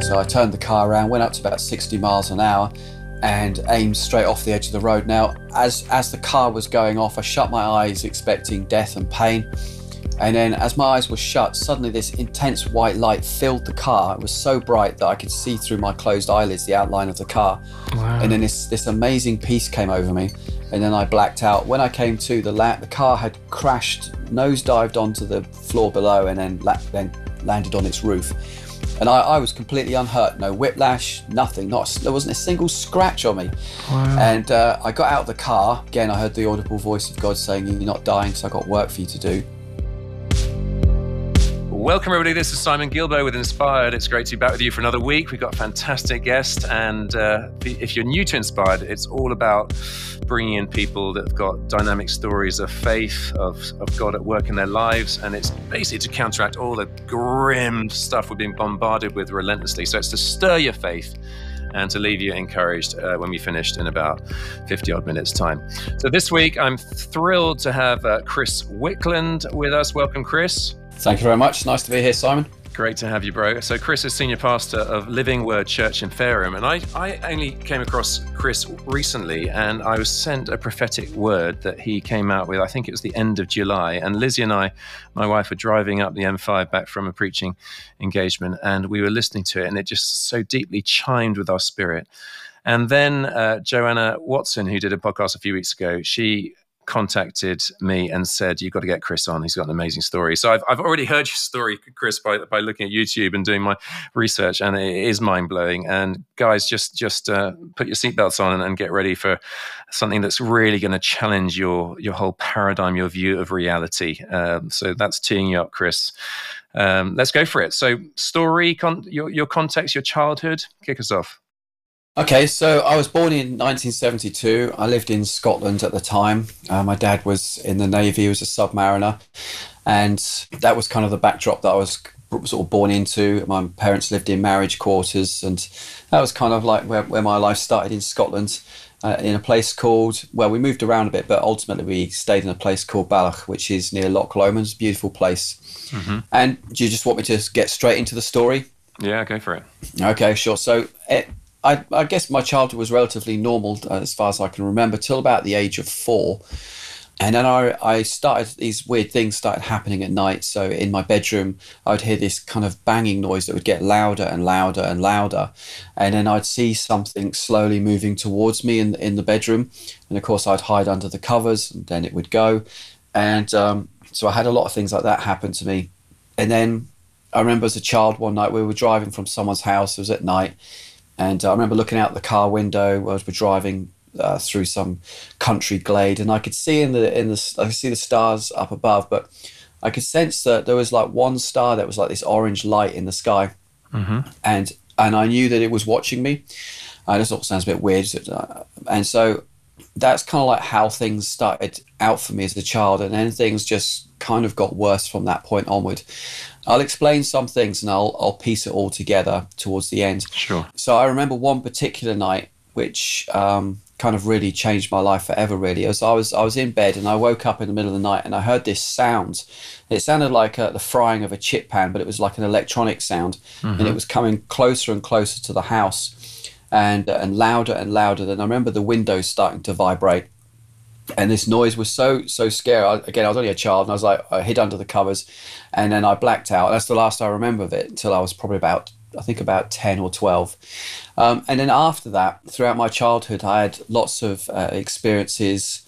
So I turned the car around, went up to about 60 miles an hour, and aimed straight off the edge of the road. Now, as as the car was going off, I shut my eyes, expecting death and pain. And then, as my eyes were shut, suddenly this intense white light filled the car. It was so bright that I could see through my closed eyelids the outline of the car. Wow. And then this this amazing peace came over me, and then I blacked out. When I came to, the la- the car had crashed, nosedived onto the floor below, and then la- then landed on its roof. And I, I was completely unhurt, no whiplash, nothing. Not a- there wasn't a single scratch on me. Wow. And uh, I got out of the car. Again, I heard the audible voice of God saying, "You're not dying, so I got work for you to do." Welcome, everybody. This is Simon Guillebaud with Inspired. It's great to be back with you for another week. We've got a fantastic guest. And uh, if you're new to Inspired, it's all about bringing in people that have got dynamic stories of faith, of, of God at work in their lives. And it's basically to counteract all the grim stuff we're being bombarded with relentlessly. So it's to stir your faith and to leave you encouraged uh, when we finished in about 50 odd minutes' time. So this week, I'm thrilled to have uh, Chris Wickland with us. Welcome, Chris. Thank you very much. Nice to be here, Simon. Great to have you, bro. So, Chris is senior pastor of Living Word Church in Fareham. And I, I only came across Chris recently, and I was sent a prophetic word that he came out with. I think it was the end of July. And Lizzie and I, my wife, were driving up the M5 back from a preaching engagement, and we were listening to it, and it just so deeply chimed with our spirit. And then uh, Joanna Watson, who did a podcast a few weeks ago, she contacted me and said, "You've got to get Chris on. He's got an amazing story." So I've, I've already heard your story, Chris, by by looking at YouTube and doing my research, and it is mind blowing. And guys, just just uh, put your seatbelts on and, and get ready for something that's really going to challenge your your whole paradigm, your view of reality. Um, so that's teeing you up, Chris. Um, let's go for it. So, story, con- your your context, your childhood. Kick us off. Okay, so I was born in 1972. I lived in Scotland at the time. Uh, my dad was in the Navy, he was a submariner. And that was kind of the backdrop that I was sort of born into. My parents lived in marriage quarters, and that was kind of like where, where my life started in Scotland. Uh, in a place called, well, we moved around a bit, but ultimately we stayed in a place called Balloch, which is near Loch Lomond. It's a beautiful place. Mm-hmm. And do you just want me to get straight into the story? Yeah, go for it. Okay, sure. So it, I, I guess my childhood was relatively normal uh, as far as I can remember till about the age of four. And then I, I started, these weird things started happening at night. So in my bedroom, I would hear this kind of banging noise that would get louder and louder and louder. And then I'd see something slowly moving towards me in, in the bedroom. And of course, I'd hide under the covers and then it would go. And um, so I had a lot of things like that happen to me. And then I remember as a child one night we were driving from someone's house, it was at night. And I remember looking out the car window as we're driving uh, through some country glade, and I could see in the in the I could see the stars up above, but I could sense that there was like one star that was like this orange light in the sky, mm-hmm. and and I knew that it was watching me. Uh, this all sounds a bit weird, uh, and so that's kind of like how things started out for me as a child, and then things just kind of got worse from that point onward. I'll explain some things and I'll I'll piece it all together towards the end. Sure. So I remember one particular night which um, kind of really changed my life forever. Really, as I was I was in bed and I woke up in the middle of the night and I heard this sound. It sounded like uh, the frying of a chip pan, but it was like an electronic sound, Mm-hmm. and it was coming closer and closer to the house, and uh, and louder and louder. Then I remember the windows starting to vibrate and this noise was so so scary. I, again, I was only a child, and I was like, I hid under the covers, and then I blacked out. That's the last I remember of it until I was probably about, I think about ten or twelve. Um, and then after that, throughout my childhood, I had lots of uh, experiences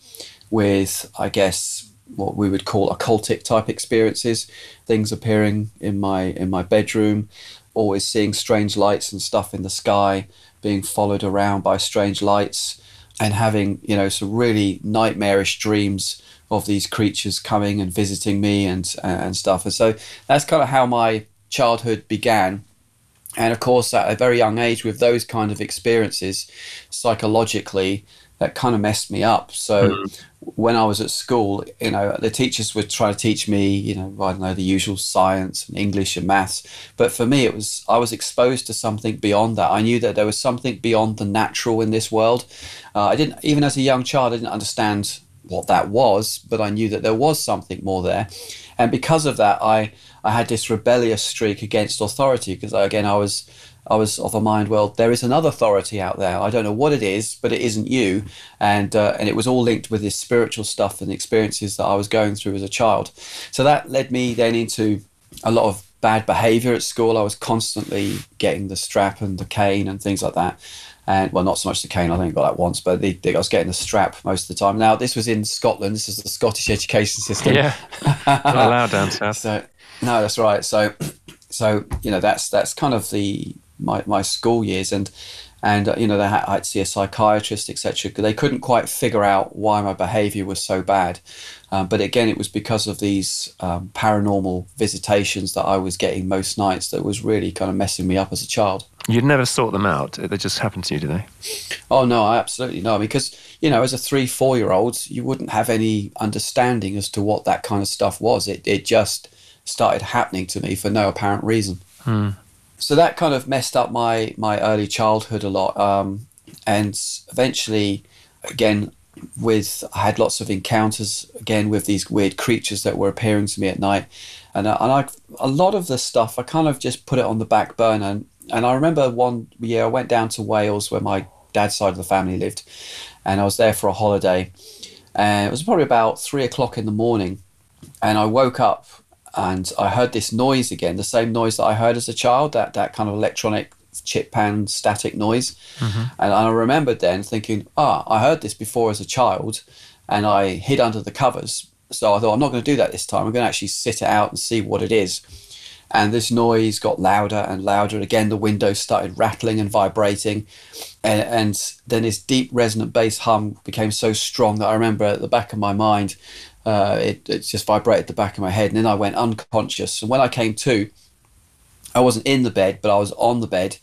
with, I guess, what we would call occultic type experiences. Things appearing in my in my bedroom, always seeing strange lights and stuff in the sky, being followed around by strange lights and having you know some really nightmarish dreams of these creatures coming and visiting me and uh, and stuff. And so that's kind of how my childhood began. And of course at a very young age with those kind of experiences psychologically that kind of messed me up. So Mhm. when i was at school you know the teachers would try to teach me you know i don't know the usual science and english and maths. But for me it was i was exposed to something beyond that. I knew that there was something beyond the natural in this world. Uh, I didn't even as a young child I didn't understand what that was, but I knew that there was something more there, and because of that, I I had this rebellious streak against authority because again I was I was of a mind well there is another authority out there I don't know what it is but it isn't you and uh, and it was all linked with this spiritual stuff and experiences that I was going through as a child so that led me then into a lot of bad behavior at school I was constantly getting the strap and the cane and things like that and well, not so much the cane. I think got that once, but the, the, I was getting the strap most of the time. Now this was in Scotland. This is the Scottish education system. Yeah, not allowed down south. So, no, that's right. So, so you know, that's that's kind of the my, my school years, and and uh, you know, they had, I'd see a psychiatrist, etc. They couldn't quite figure out why my behaviour was so bad. Um, but again, it was because of these um, paranormal visitations that I was getting most nights that was really kind of messing me up as a child. You'd never sort them out. They just happened to you, did they? Oh no, I absolutely no. Because you know, as a three, four-year-old, you wouldn't have any understanding as to what that kind of stuff was. It it just started happening to me for no apparent reason. Hmm. So that kind of messed up my my early childhood a lot. Um, and eventually, again, with I had lots of encounters again with these weird creatures that were appearing to me at night, and uh, and I a lot of the stuff I kind of just put it on the back burner. And, and I remember one year I went down to Wales where my dad's side of the family lived, and I was there for a holiday, and it was probably about three o'clock in the morning, and I woke up and I heard this noise again, the same noise that I heard as a child, that that kind of electronic chip pan static noise. Mm-hmm. And I remembered then thinking, ah, I heard this before as a child, and I hid under the covers. So I thought, I'm not going to do that this time. I'm going to actually sit it out and see what it is. And this noise got louder and louder. Again, the windows started rattling and vibrating. And, and then this deep resonant bass hum became so strong that I remember at the back of my mind, uh, it, it just vibrated the back of my head. And then I went unconscious. And when I came to, I wasn't in the bed, but I was on the bed,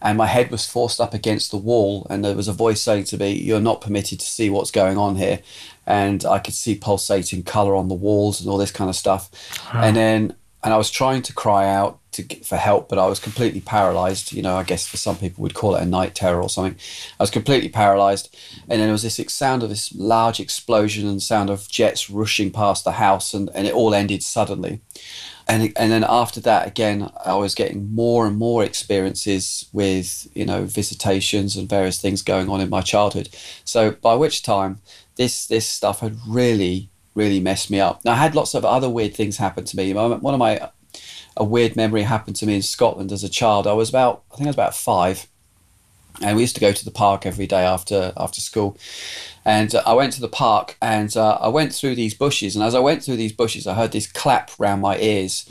and my head was forced up against the wall, and there was a voice saying to me, "You're not permitted to see what's going on here," and I could see pulsating color on the walls and all this kind of stuff, and then and I was trying to cry out to for help, but I was completely paralyzed. You know, I guess for some people would call it a night terror or something. I was completely paralyzed, and then there was this sound of this large explosion and sound of jets rushing past the house, and, and it all ended suddenly and and then after that again I was getting more and more experiences with you know visitations and various things going on in my childhood so by which time this this stuff had really really messed me up I had lots of other weird things happen to me one of my a weird memory happened to me in Scotland as a child I was about I think I was about 5 and we used to go to the park every day after after school and uh, I went to the park and uh, I went through these bushes. And as I went through these bushes, I heard this clap round my ears.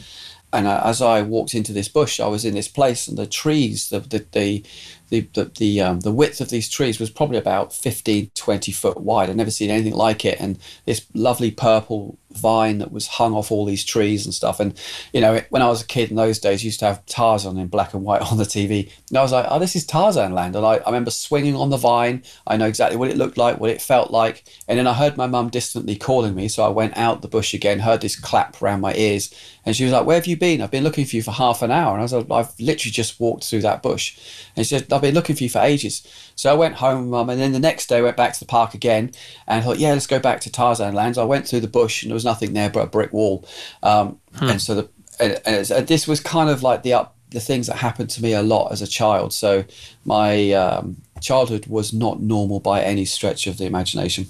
And uh, as I walked into this bush, I was in this place, and the trees, the the the the the, the, um, the width of these trees was probably about 15, 20 foot wide. I'd never seen anything like it. And this lovely purple vine that was hung off all these trees and stuff. And, you know, when I was a kid in those days, used to have Tarzan in black and white on the TV. And I was like, oh, this is Tarzan land. And I, I remember swinging on the vine. I know exactly what it looked like, what it felt like. And then I heard my mum distantly calling me. So I went out the bush again, heard this clap around my ears. And she was like, where have you been? I've been looking for you for half an hour. And I was like, I've literally just walked through that bush. And she said, I've been looking for you for ages. So I went home, mum, and then the next day I went back to the park again and I thought, yeah, let's go back to Tarzan Land. So I went through the bush and was nothing there but a brick wall. Um, hmm. And so the and, and, and, this was kind of like the up the things that happened to me a lot as a child. So my um, childhood was not normal by any stretch of the imagination.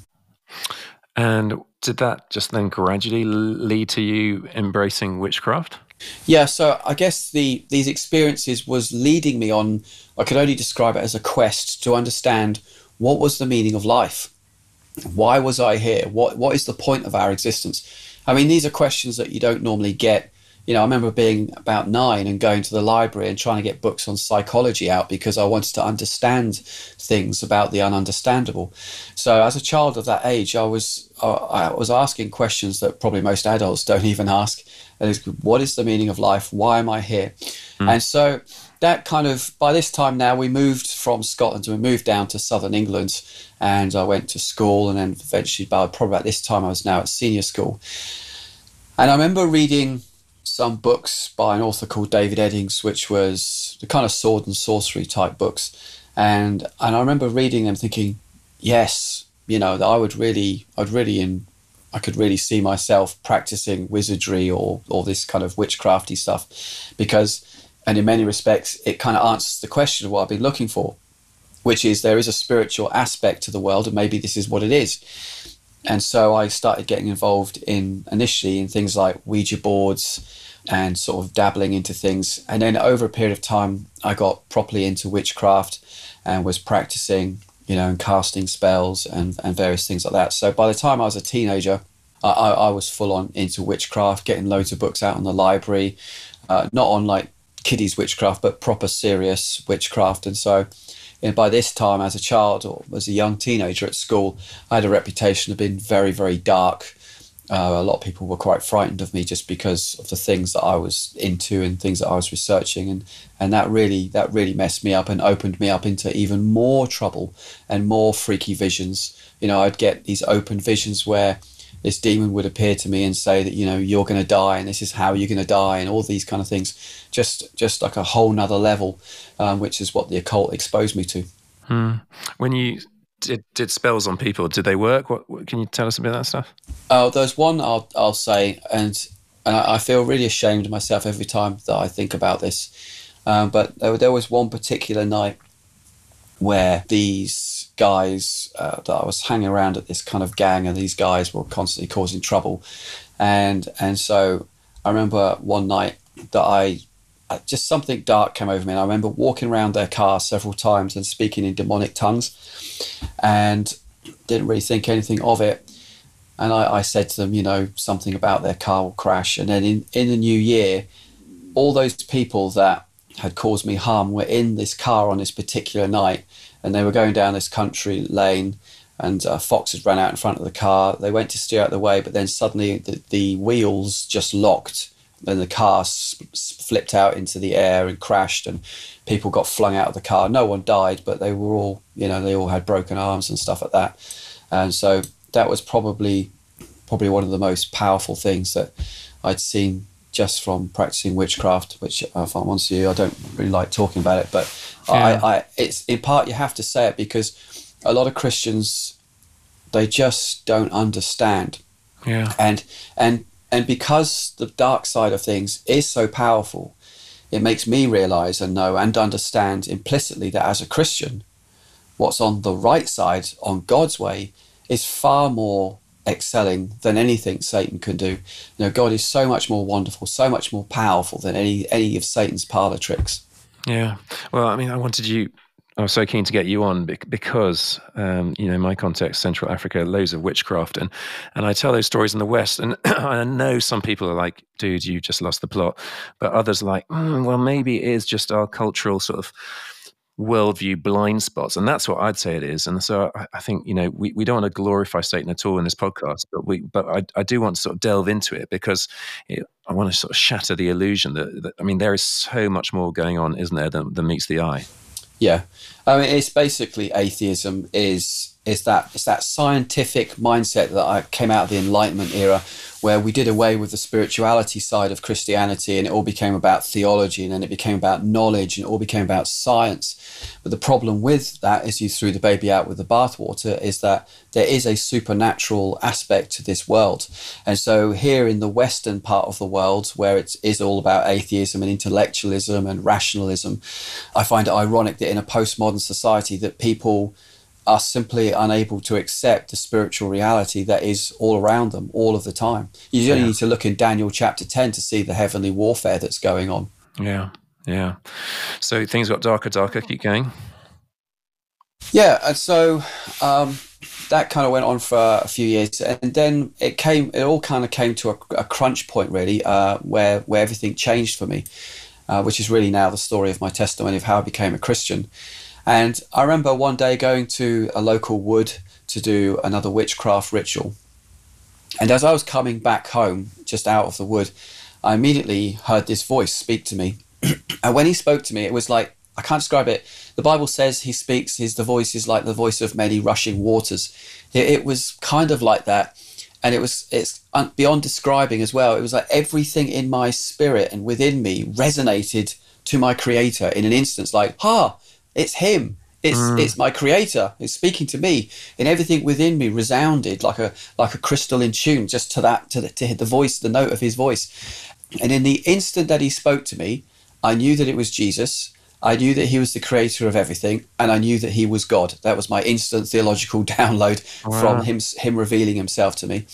And did that just then gradually lead to you embracing witchcraft? Yeah, so I guess the these experiences was leading me on. I could only describe it as a quest to understand what was the meaning of life. Why was I here? What what is the point of our existence? I mean, these are questions that you don't normally get. You know, I remember being about nine and going to the library and trying to get books on psychology out because I wanted to understand things about the ununderstandable. So, as a child of that age, I was I was asking questions that probably most adults don't even ask what is the meaning of life? Why am I here? Mm. And so that kind of by this time now we moved from Scotland and we moved down to southern England and I went to school and then eventually by probably about this time I was now at senior school. And I remember reading some books by an author called David Eddings, which was the kind of sword and sorcery type books. And and I remember reading them thinking, yes, you know, that I would really I'd really in, I could really see myself practicing wizardry or or this kind of witchcrafty stuff, because and in many respects it kind of answers the question of what I've been looking for, which is there is a spiritual aspect to the world, and maybe this is what it is. And so I started getting involved in initially in things like Ouija boards and sort of dabbling into things. And then over a period of time, I got properly into witchcraft and was practicing you know, and casting spells and, and various things like that. So by the time I was a teenager, I, I was full on into witchcraft, getting loads of books out in the library, uh, not on like kiddies witchcraft, but proper serious witchcraft. And so and by this time, as a child or as a young teenager at school, I had a reputation of being very, very dark uh, a lot of people were quite frightened of me just because of the things that I was into and things that I was researching, and and that really that really messed me up and opened me up into even more trouble and more freaky visions. You know, I'd get these open visions where this demon would appear to me and say that you know you're going to die and this is how you're going to die and all these kind of things, just just like a whole nother level, um, which is what the occult exposed me to. Hmm. When you did, did spells on people. Did they work? What, what, can you tell us a bit of that stuff? Oh, there's one I'll I'll say, and and I, I feel really ashamed of myself every time that I think about this. Um, but there, there was one particular night where these guys uh, that I was hanging around at this kind of gang, and these guys were constantly causing trouble, and and so I remember one night that I uh, just something dark came over me. And I remember walking around their car several times and speaking in demonic tongues, and didn't really think anything of it. And I, I said to them, you know, something about their car will crash. And then in, in the new year, all those people that had caused me harm were in this car on this particular night, and they were going down this country lane. And uh, foxes ran out in front of the car. They went to steer out of the way, but then suddenly the, the wheels just locked and the car flipped out into the air and crashed, and people got flung out of the car. No one died, but they were all, you know, they all had broken arms and stuff like that. And so that was probably, probably one of the most powerful things that I'd seen just from practicing witchcraft. Which, uh, if I'm honest with you, I don't really like talking about it, but yeah. I, I, it's in part you have to say it because a lot of Christians, they just don't understand. Yeah. And and and because the dark side of things is so powerful, it makes me realize and know and understand implicitly that as a Christian, what's on the right side, on God's way, is far more excelling than anything Satan can do. You know, God is so much more wonderful, so much more powerful than any any of Satan's parlor tricks. Yeah. Well, I mean, I wanted you I was so keen to get you on because, um, you know, my context, Central Africa, loads of witchcraft, and and I tell those stories in the West, and I know some people are like, "Dude, you just lost the plot," but others like, mm, "Well, maybe it is just our cultural sort of." Worldview blind spots and that's what i'd say it is and so i, I think you know we, we don't want to glorify satan at all in this podcast but we but i, I do want to sort of delve into it because it, i want to sort of shatter the illusion that, that, i mean there is so much more going on isn't there than, than meets the eye? Yeah, I mean, it's basically atheism is is that it's that scientific mindset that I came out of the Enlightenment era, where we did away with the spirituality side of Christianity, and it all became about theology, and then it became about knowledge, and it all became about science. But the problem with that, as you threw the baby out with the bathwater, is that there is a supernatural aspect to this world, and so here in the Western part of the world, where it is all about atheism and intellectualism and rationalism, I find it ironic that in a postmodern society that people are simply unable to accept the spiritual reality that is all around them all of the time. You only yeah. need to look in Daniel chapter 10 to see the heavenly warfare that's going on. Yeah, yeah. So things got darker, darker. Keep going. Yeah, and so um, that kind of went on for a few years, and then it came. It all kind of came to a, a crunch point, really, uh, where where everything changed for me, uh, which is really now the story of my testimony of how I became a Christian. And I remember one day going to a local wood to do another witchcraft ritual. And as I was coming back home, just out of the wood, I immediately heard this voice speak to me. and when he spoke to me, it was like, I can't describe it. The Bible says he speaks, his the voice is like the voice of many rushing waters. It, it was kind of like that. And it was it's beyond describing as well. It was like everything in my spirit and within me resonated to my creator in an instance like, ha, it's him. It's mm. it's my creator. It's speaking to me, and everything within me resounded like a like a crystal in tune, just to that to the, to the voice, the note of his voice. And in the instant that he spoke to me, I knew that it was Jesus. I knew that he was the creator of everything, and I knew that he was God. That was my instant theological download wow. from him him revealing himself to me.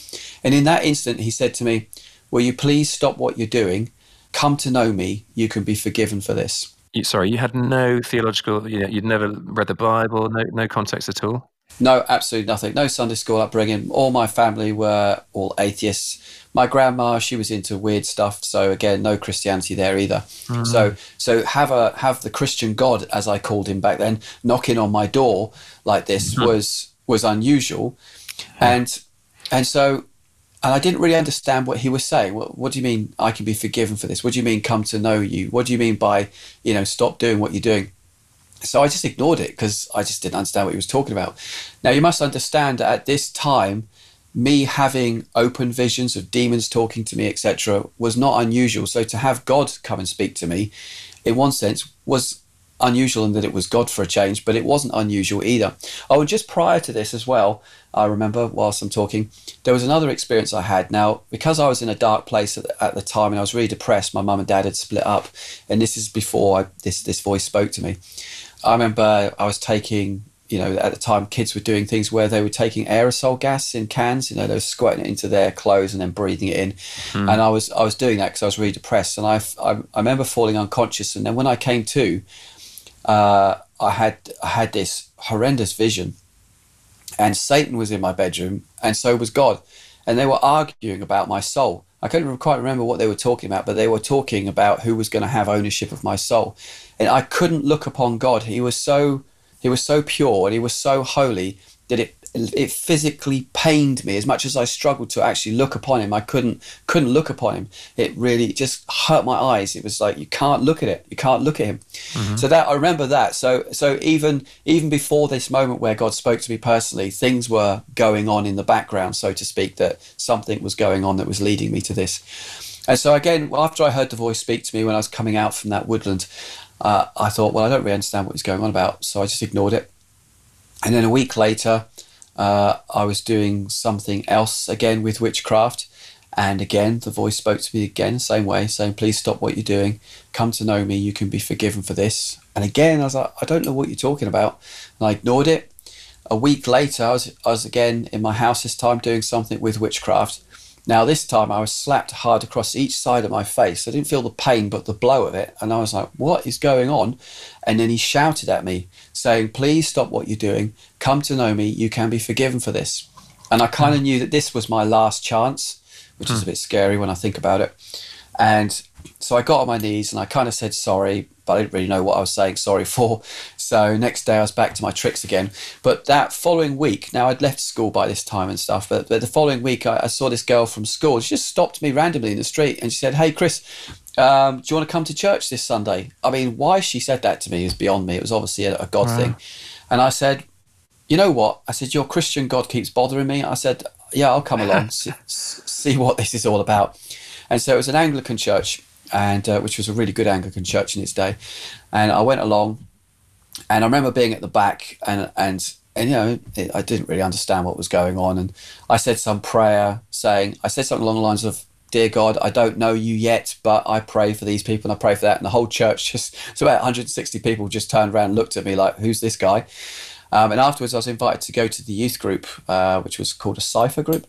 And in that instant, he said to me, "Will you please stop what you're doing? Come to know me. You can be forgiven for this." You, sorry, you had no theological, you know, you'd never read the Bible, no, no context at all? No, absolutely nothing. No Sunday school upbringing. All my family were all atheists. My grandma, she was into weird stuff. So again, no Christianity there either. Mm-hmm. So so have a have the Christian God, as I called him back then, knocking on my door like this mm-hmm. was was unusual, and and so and I didn't really understand what he was saying. What, what do you mean I can be forgiven for this? What do you mean come to know you? What do you mean by, you know, stop doing what you're doing? So I just ignored it because I just didn't understand what he was talking about. Now you must understand that at this time, me having open visions of demons talking to me, etc., was not unusual. So to have God come and speak to me, in one sense, was unusual in that it was God for a change, but it wasn't unusual either. Oh, and just prior to this as well, I remember whilst I'm talking, there was another experience I had. Now, because I was in a dark place at the, at the time and I was really depressed, my mum and dad had split up, and this is before I, this this voice spoke to me. I remember I was taking, you know, at the time kids were doing things where they were taking aerosol gas in cans, you know, they were squirting it into their clothes and then breathing it in, mm. and I was I was doing that because I was really depressed, and I, I I remember falling unconscious, and then when I came to, uh, I had I had this horrendous vision and Satan was in my bedroom, and so was God. And they were arguing about my soul. I couldn't quite remember what they were talking about, but they were talking about who was going to have ownership of my soul. And I couldn't look upon God. He was so he was so pure and he was so holy that it it physically pained me as much as I struggled to actually look upon him. I couldn't couldn't look upon him. It really just hurt my eyes. It was like you can't look at it. You can't look at him. Mm-hmm. So that I remember that. So so even even before this moment where God spoke to me personally, things were going on in the background, so to speak, that something was going on that was leading me to this. And so again, after I heard the voice speak to me when I was coming out from that woodland, uh, I thought, well, I don't really understand what he's going on about, so I just ignored it. And then a week later, uh, I was doing something else again with witchcraft. And again, the voice spoke to me again, same way, saying, Please stop what you're doing. Come to know me. You can be forgiven for this. And again, I was like, I don't know what you're talking about. And I ignored it. A week later, I was, I was again in my house this time doing something with witchcraft. Now, this time I was slapped hard across each side of my face. I didn't feel the pain, but the blow of it. And I was like, what is going on? And then he shouted at me, saying, please stop what you're doing. Come to know me. You can be forgiven for this. And I kind of knew that this was my last chance, which is a bit scary when I think about it. And so I got on my knees and I kind of said sorry, but I didn't really know what I was saying sorry for. So next day I was back to my tricks again. But that following week, now I'd left school by this time and stuff, but, but the following week I, I saw this girl from school. She just stopped me randomly in the street and she said, Hey, Chris, um, do you want to come to church this Sunday? I mean, why she said that to me is beyond me. It was obviously a, a God wow. thing. And I said, You know what? I said, Your Christian God keeps bothering me. I said, Yeah, I'll come along, see, see what this is all about. And so it was an Anglican church, and uh, which was a really good Anglican church in its day. And I went along, and I remember being at the back, and and and you know it, I didn't really understand what was going on, and I said some prayer, saying I said something along the lines of. Dear God, I don't know you yet, but I pray for these people and I pray for that. And the whole church just, so about 160 people just turned around and looked at me like, who's this guy? Um, and afterwards, I was invited to go to the youth group, uh, which was called a CYFA group.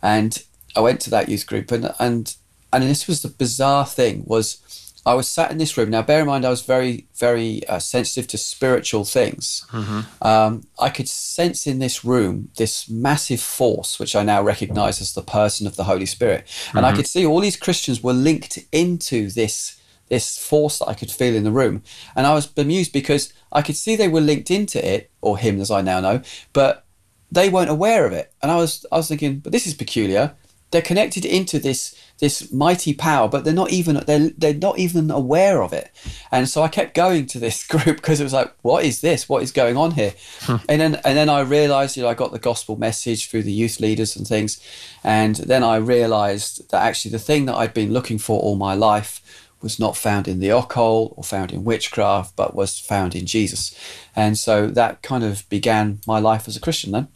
And I went to that youth group, and, and and this was the bizarre thing was I was sat in this room. Now, bear in mind, I was very, very uh, sensitive to spiritual things. Mm-hmm. Um, I could sense in this room this massive force, which I now recognize as the person of the Holy Spirit. And mm-hmm. I could see all these Christians were linked into this this force that I could feel in the room. And I was bemused because I could see they were linked into it, or him, as I now know, but they weren't aware of it. And I was, I was thinking, but this is peculiar. They're connected into this this mighty power, but they're not even they're they're not even aware of it. And so I kept going to this group because it was like, what is this? What is going on here? Hmm. and then and then I realized, you know, I got the gospel message through the youth leaders and things, and then I realized that actually the thing that I'd been looking for all my life was not found in the occult or found in witchcraft, but was found in Jesus. And so that kind of began my life as a Christian then.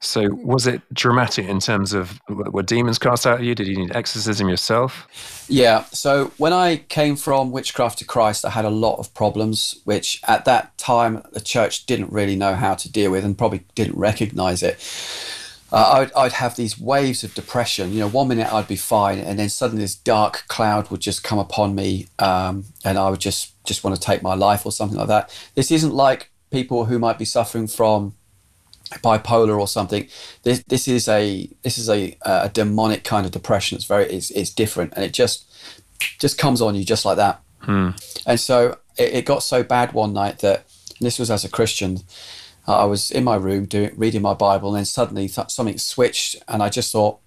So, was it dramatic in terms of were demons cast out of you? Did you need exorcism yourself? Yeah. So, when I came from witchcraft to Christ, I had a lot of problems, which at that time the church didn't really know how to deal with and probably didn't recognize it. Uh, I'd, I'd have these waves of depression. You know, one minute I'd be fine, and then suddenly this dark cloud would just come upon me, um, and I would just just want to take my life or something like that. This isn't like people who might be suffering from bipolar or something. This this is a this is a, a demonic kind of depression. It's very it's, it's different, and it just just comes on you just like that. Hmm. And so it, it, got so bad one night that this was as a Christian. I was in my room doing reading my Bible, and then suddenly th- something switched, and I just thought,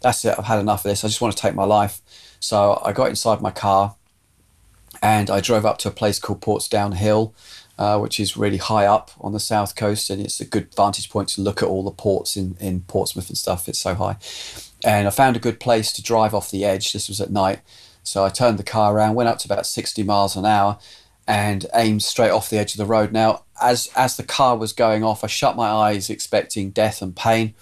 "That's it. I've had enough of this. I just want to take my life." So I got inside my car, and I drove up to a place called Portsdown Hill, uh, which is really high up on the south coast, and it's a good vantage point to look at all the ports in, in Portsmouth and stuff. It's so high. And I found a good place to drive off the edge. This was at night. So I turned the car around, went up to about 60 miles an hour, and aimed straight off the edge of the road. Now, as, as the car was going off, I shut my eyes, expecting death and pain.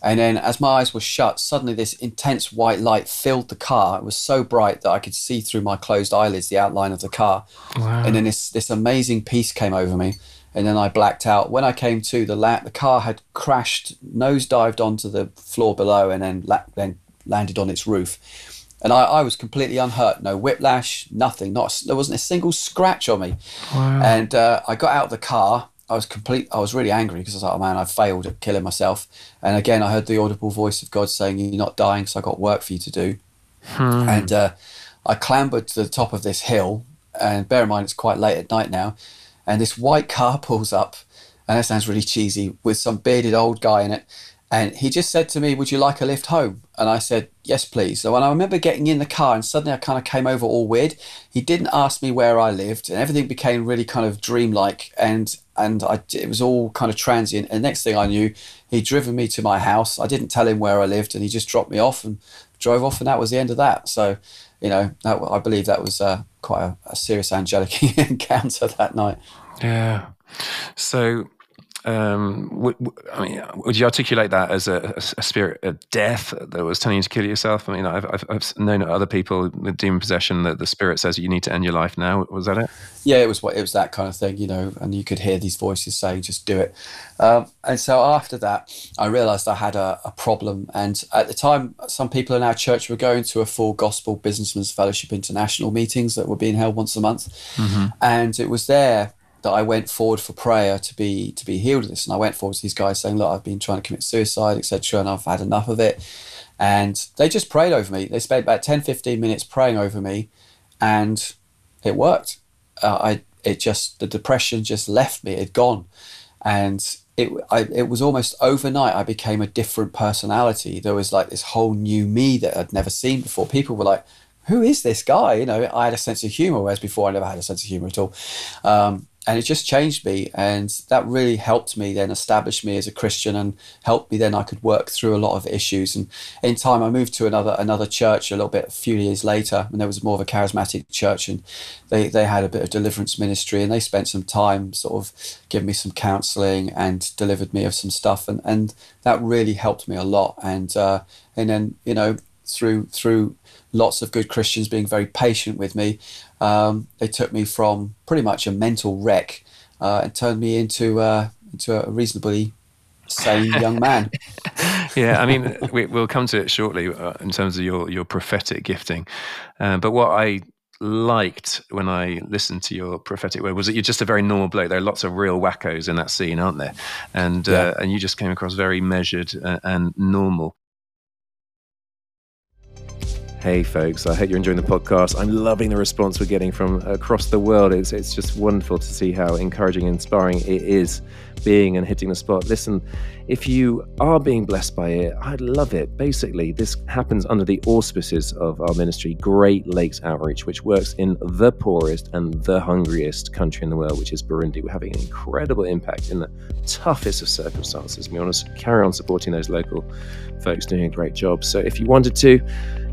And then, as my eyes were shut, suddenly this intense white light filled the car. It was so bright that I could see through my closed eyelids the outline of the car. Wow. And then this this amazing peace came over me, and then I blacked out. When I came to, the la- the car had crashed, nose dived onto the floor below, and then la- then landed on its roof. And I, I was completely unhurt, no whiplash, nothing. Not there wasn't a single scratch on me. Wow. And uh, I got out of the car I was complete. I was really angry because I was like, oh man, I failed at killing myself. And again, I heard the audible voice of God saying, "You're not dying, so I got work for you to do." Hmm. And uh, I clambered to the top of this hill, and bear in mind it's quite late at night now, and this white car pulls up, and that sounds really cheesy, with some bearded old guy in it, and he just said to me, Would you like a lift home? And I said, Yes, please. So when I remember getting in the car and suddenly I kind of came over all weird, he didn't ask me where I lived and everything became really kind of dreamlike and and I, it was all kind of transient. And next thing I knew, he'd driven me to my house. I didn't tell him where I lived and he just dropped me off and drove off and that was the end of that. So, you know, that, I believe that was uh, quite a, a serious angelic encounter that night. Yeah. So um, w- w- I mean, would you articulate that as a, a, spirit of death that was telling you to kill yourself? I mean, I've, I've, I've known other people with demon possession that the spirit says you need to end your life now. Was that it? Yeah, it was what it was that kind of thing, you know. And you could hear these voices saying, "Just do it." Um, and so after that, I realised I had a, a, problem. And at the time, some people in our church were going to a full Gospel Businessmen's Fellowship International meetings that were being held once a month, mm-hmm. and it was there that I went forward for prayer to be to be healed of this. And I went forward to these guys saying, "Look, I've been trying to commit suicide, etc., and I've had enough of it." And they just prayed over me. They spent about 10, 15 minutes praying over me, and it worked. Uh, I it just the depression just left me. It had gone, and it I, it was almost overnight. I became a different personality. There was like this whole new me that I'd never seen before. People were like, "Who is this guy?" You know, I had a sense of humor, whereas before I never had a sense of humor at all. Um, and it just changed me and that really helped me then establish me as a christian and helped me then i could work through a lot of issues. And in time i moved to another another church a little bit a few years later and there was more of a charismatic church and they they had a bit of deliverance ministry and they spent some time sort of giving me some counseling and delivered me of some stuff and and that really helped me a lot. And uh, and then you know through through lots of good Christians being very patient with me, um, they took me from pretty much a mental wreck uh, and turned me into uh, into a reasonably sane young man. yeah, I mean, we, will come to it shortly uh, in terms of your your prophetic gifting, uh, but what I liked when I listened to your prophetic word was that you're just a very normal bloke. There are lots of real wackos in that scene, aren't there? And uh, and you just came across very measured uh, and normal. Hey, folks, I hope you're enjoying the podcast. I'm loving the response we're getting from across the world. It's, it's just wonderful to see how encouraging and inspiring it is being and hitting the spot. Listen, if you are being blessed by it, I'd love it. Basically, this happens under the auspices of our ministry, Great Lakes Outreach, which works in the poorest and the hungriest country in the world, which is Burundi. We're having an incredible impact in the toughest of circumstances. We want to carry on supporting those local folks doing a great job. So if you wanted to,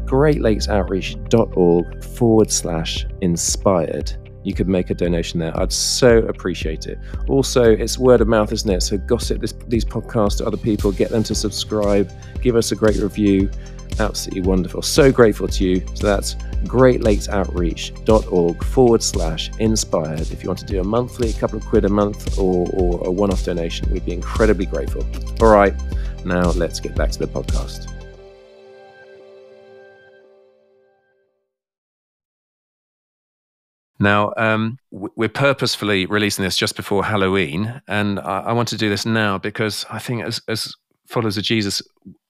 greatlakesoutreach.org forward slash inspired you could make a donation there. I'd so appreciate it. Also, it's word of mouth, isn't it? So gossip this, these podcasts to other people, get them to subscribe, give us a great review. Absolutely wonderful. So grateful to you. So that's greatlakesoutreach.org forward slash inspired. If you want to do a monthly, a couple of quid a month, or, or a one off donation, we'd be incredibly grateful. All right, now let's get back to the podcast. Now, um, we're purposefully releasing this just before Halloween, and I, I, want to do this now because I think, as, as followers of Jesus,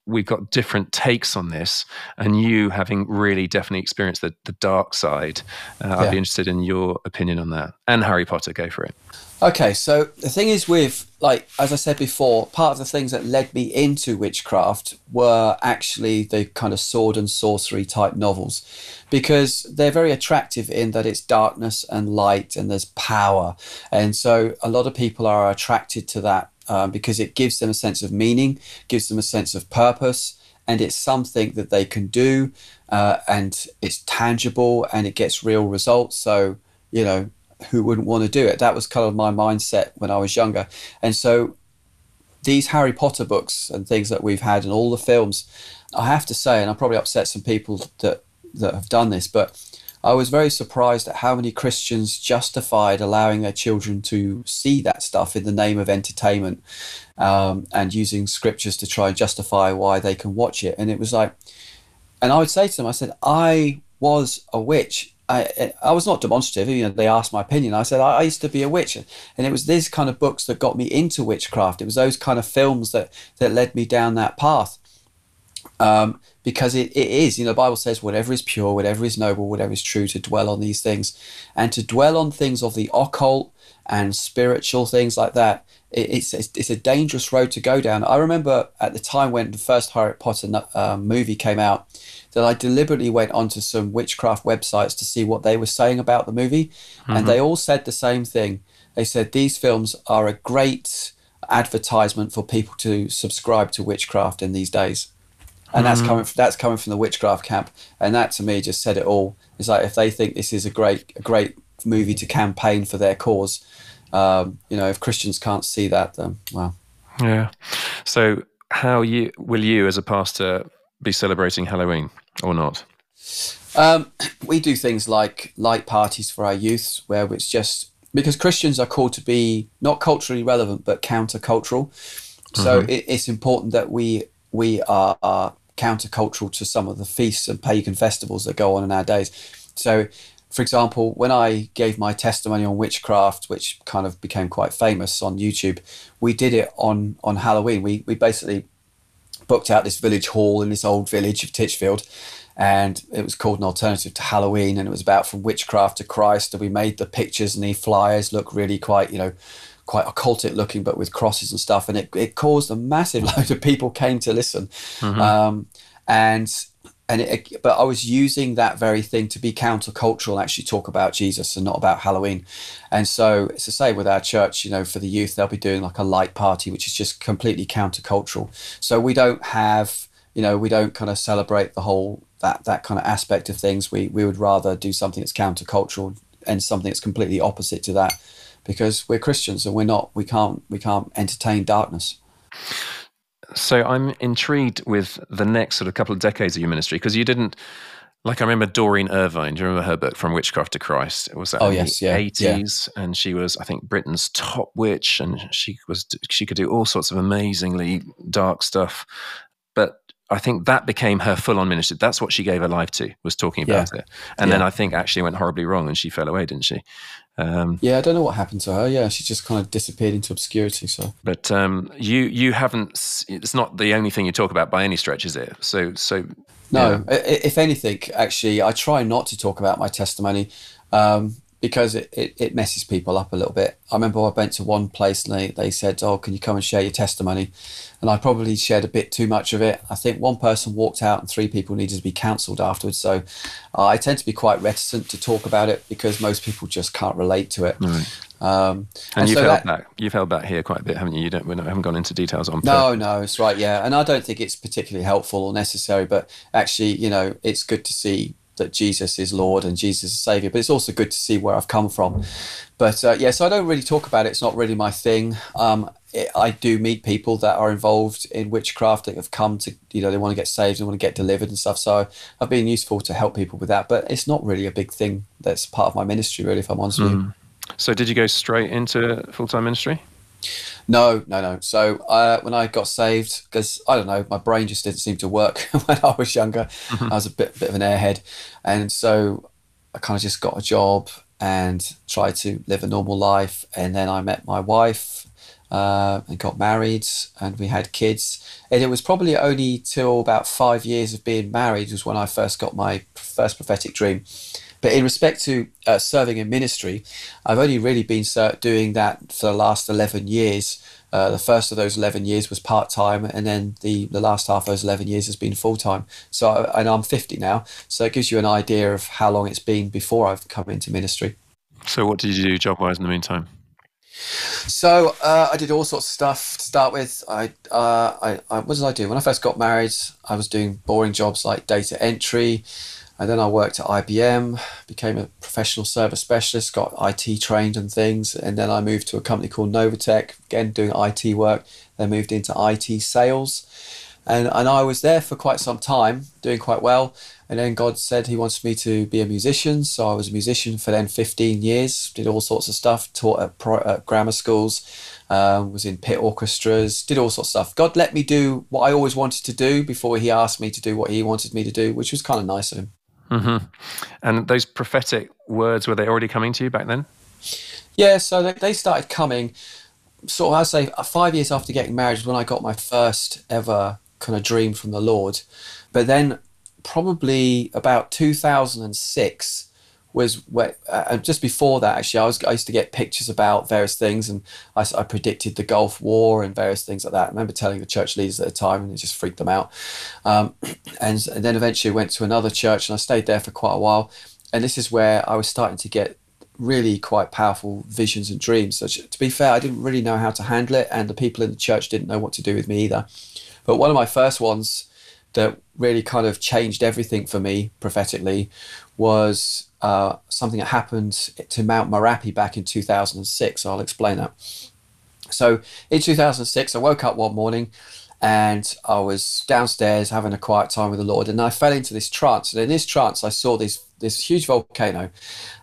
we've got different takes on this, and you having really definitely experienced the, the dark side, uh, yeah. I'd be interested in your opinion on that. And Harry Potter, go for it. Okay, so the thing is, with like as I said before, part of the things that led me into witchcraft were actually the kind of sword and sorcery type novels, because they're very attractive in that it's darkness and light and there's power, and so a lot of people are attracted to that um, because it gives them a sense of meaning, gives them a sense of purpose, and it's something that they can do, uh, and it's tangible and it gets real results. So you know, who wouldn't want to do it? That was kind of my mindset when I was younger, and so these Harry Potter books and things that we've had and all the films, I have to say, and I probably upset some people that that have done this, but I was very surprised at how many Christians justified allowing their children to see that stuff in the name of entertainment um, and using scriptures to try and justify why they can watch it. And it was like, and I would say to them, I said, I was a witch. I, I was not demonstrative. You know, they asked my opinion. I said I, I used to be a witch, and it was these kind of books that got me into witchcraft. It was those kind of films that that led me down that path. Um, because it, it is, you know, the Bible says, whatever is pure, whatever is noble, whatever is true, to dwell on these things. And to dwell on things of the occult and spiritual things like that, it, it's, it's a dangerous road to go down. I remember at the time when the first Harry Potter uh, movie came out, that I deliberately went onto some witchcraft websites to see what they were saying about the movie. Mm-hmm. And they all said the same thing. They said these films are a great advertisement for people to subscribe to witchcraft in these days and that's mm. coming from, that's coming from the witchcraft camp, and that to me just said it all. It's like if they think this is a great a great movie to campaign for their cause, um, you know, if Christians can't see that, then well, yeah. So how you will you as a pastor be celebrating Halloween or not? Um, we do things like light parties for our youths, where it's just because Christians are called to be not culturally relevant but countercultural. So mm-hmm. it, it's important that we we are, are countercultural to some of the feasts and pagan festivals that go on in our days. So, for example, when I gave my testimony on witchcraft, which kind of became quite famous on YouTube, we did it on on Halloween. We we basically booked out this village hall in this old village of Titchfield, and it was called an alternative to Halloween, and it was about from witchcraft to Christ. And we made the pictures and the flyers look really quite, you know, quite occultic looking, but with crosses and stuff. And it, it caused a massive load of people came to listen. Mm-hmm. Um, and and it, but I was using that very thing to be countercultural and actually talk about Jesus and not about Halloween. And so it's the same with our church, you know, for the youth, they'll be doing like a light party, which is just completely countercultural. So we don't have, you know, we don't kind of celebrate the whole that that kind of aspect of things. We we would rather do something that's countercultural and something that's completely opposite to that because we're Christians and we're not we can't we can't entertain darkness. So I'm intrigued with the next sort of couple of decades of your ministry because you didn't like I remember Doreen Irvine. Do you remember her book From Witchcraft to Christ? It was oh, in yes, the yeah, 80s yeah. and she was I think Britain's top witch and she was she could do all sorts of amazingly dark stuff. But I think that became her full on ministry. That's what she gave her life to, was talking about yeah. it. And then I think actually went horribly wrong and she fell away, didn't she? Um, yeah, I don't know what happened to her. Yeah, she just kind of disappeared into obscurity. So, but um, you you haven't. It's not the only thing you talk about by any stretch, is it? So so. No, yeah. if anything, actually, I try not to talk about my testimony um, because it, it, it, messes people up a little bit. I remember I went to one place and they, they said, Oh, can you come and share your testimony? And I probably shared a bit too much of it. I think one person walked out and three people needed to be counselled afterwards. So uh, I tend to be quite reticent to talk about it because most people just can't relate to it. Um, and, and, you've so held that, back. You've held back here quite a bit, haven't you? You don't. We haven't gone into details on. No, no, it's right. Yeah, and I don't think it's particularly helpful or necessary. But actually, you know, it's good to see that Jesus is Lord and Jesus is Savior. But it's also good to see where I've come from. But uh, yeah, so I don't really talk about it. It's not really my thing. Um, it, I do meet people that are involved in witchcraft that have come to, you know, they want to get saved, they want to get delivered and stuff. So I've been useful to help people with that. But it's not really a big thing that's part of my ministry, really, if I'm honest mm. with you. Mm. So did you go straight into full time ministry? No, no, no. So uh, when I got saved, because I don't know, my brain just didn't seem to work when I was younger. Mm-hmm. I was a bit, bit of an airhead, and so I kind of just got a job and tried to live a normal life. And then I met my wife uh, and got married, and we had kids. And it was probably only till about five years of being married was when I first got my first prophetic dream. But in respect to uh, serving in ministry, I've only really been doing that for the last 11 years. Uh, the first of those 11 years was part time, and then the, the last half of those 11 years has been full time. So, and I'm 50 now, so it gives you an idea of how long it's been before I've come into ministry. So, what did you do job wise in the meantime? So uh, I did all sorts of stuff to start with. I, uh, I, I, what did I do when I first got married? I was doing boring jobs like data entry, and then I worked at IBM, became a professional service specialist, got IT trained and things. And then I moved to a company called Novatech, again doing IT work. Then moved into IT sales. And, and I was there for quite some time, doing quite well. And then God said He wants me to be a musician. So I was a musician for then 15 years, did all sorts of stuff, taught at, pro, at grammar schools, um, was in pit orchestras, did all sorts of stuff. God let me do what I always wanted to do before He asked me to do what He wanted me to do, which was kind of nice of Him. Mm-hmm. And those prophetic words, were they already coming to you back then? Yeah, so they, they started coming sort of, I'd say, uh, five years after getting married was when I got my first ever kind of dream from the Lord. But then, probably about 2006, was where, uh, just before that actually I was I used to get pictures about various things and I, I, predicted the Gulf War and various things like that. I remember telling the church leaders at the time and it just freaked them out. Um, and, and then eventually went to another church and I stayed there for quite a while. And this is where I was starting to get really quite powerful visions and dreams. So to be fair, I didn't really know how to handle it, and the people in the church didn't know what to do with me either. But one of my first ones that really kind of changed everything for me prophetically was uh, something that happened to Mount Merapi back in 2006. I'll explain that. So in 2006, I woke up one morning and I was downstairs having a quiet time with the Lord, and I fell into this trance. And in this trance, I saw this this huge volcano,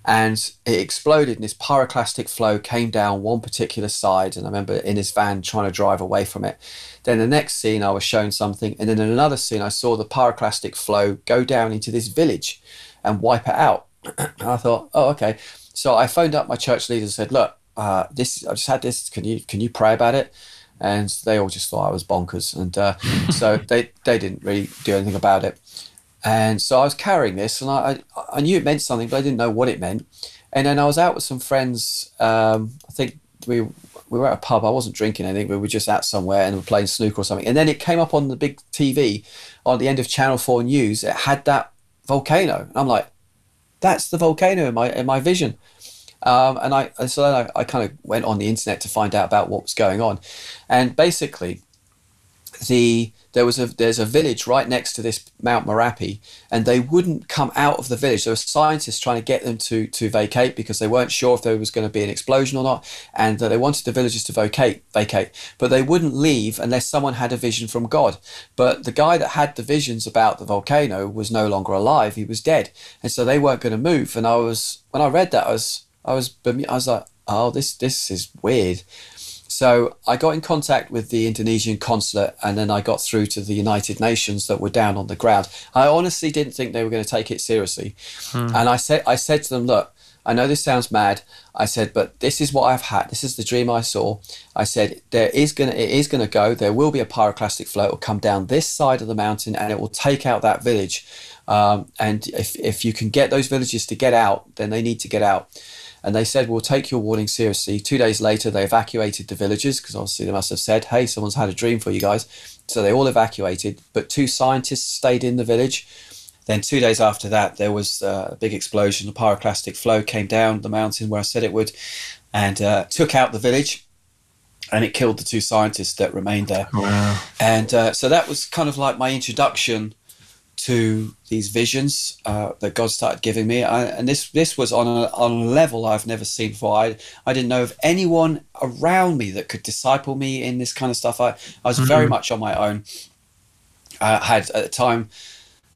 and it exploded, and this pyroclastic flow came down one particular side. And I remember in his van trying to drive away from it. Then the next scene, I was shown something, and then in another scene, I saw the pyroclastic flow go down into this village and wipe it out. I thought, oh, okay. So I phoned up my church leaders and said, look, uh, this I just had this. Can you can you pray about it? And they all just thought I was bonkers, and uh, so they they didn't really do anything about it. And so I was carrying this, and I, I, I knew it meant something, but I didn't know what it meant. And then I was out with some friends. Um, I think we we were at a pub. I wasn't drinking anything. We were just out somewhere and we were playing snooker or something. And then it came up on the big TV on the end of Channel Four News. It had that volcano. And I'm like, that's the volcano in my in my vision. Um, and I so then I, I kind of went on the internet to find out about what was going on, and basically, the there was a there's a village right next to this Mount Merapi, and they wouldn't come out of the village. There were scientists trying to get them to to vacate because they weren't sure if there was going to be an explosion or not, and they wanted the villagers to vacate vacate, but they wouldn't leave unless someone had a vision from God. But the guy that had the visions about the volcano was no longer alive; he was dead, and so they weren't going to move. And I was when I read that, I was I was I was like, oh, this this is weird. So I got in contact with the Indonesian consulate and then I got through to the United Nations that were down on the ground. I honestly didn't think they were going to take it seriously. Hmm. And I said I said to them, look, I know this sounds mad. I said, but this is what I've had. This is the dream I saw. I said, there is gonna it is gonna go. There will be a pyroclastic flow. It will come down this side of the mountain and it will take out that village. Um, and if if you can get those villages to get out, then they need to get out. And they said, We'll take your warning seriously. Two days later, they evacuated the villagers because obviously they must have said, Hey, someone's had a dream for you guys. So they all evacuated, but two scientists stayed in the village. Then, two days after that, there was uh, a big explosion. A pyroclastic flow came down the mountain where I said it would and uh, took out the village and it killed the two scientists that remained there. Wow. And uh, so that was kind of like my introduction to these visions uh, that God started giving me, I, and this this was on a, on a level I've never seen before. I I didn't know of anyone around me that could disciple me in this kind of stuff. I I was mm-hmm. very much on my own. I had at the time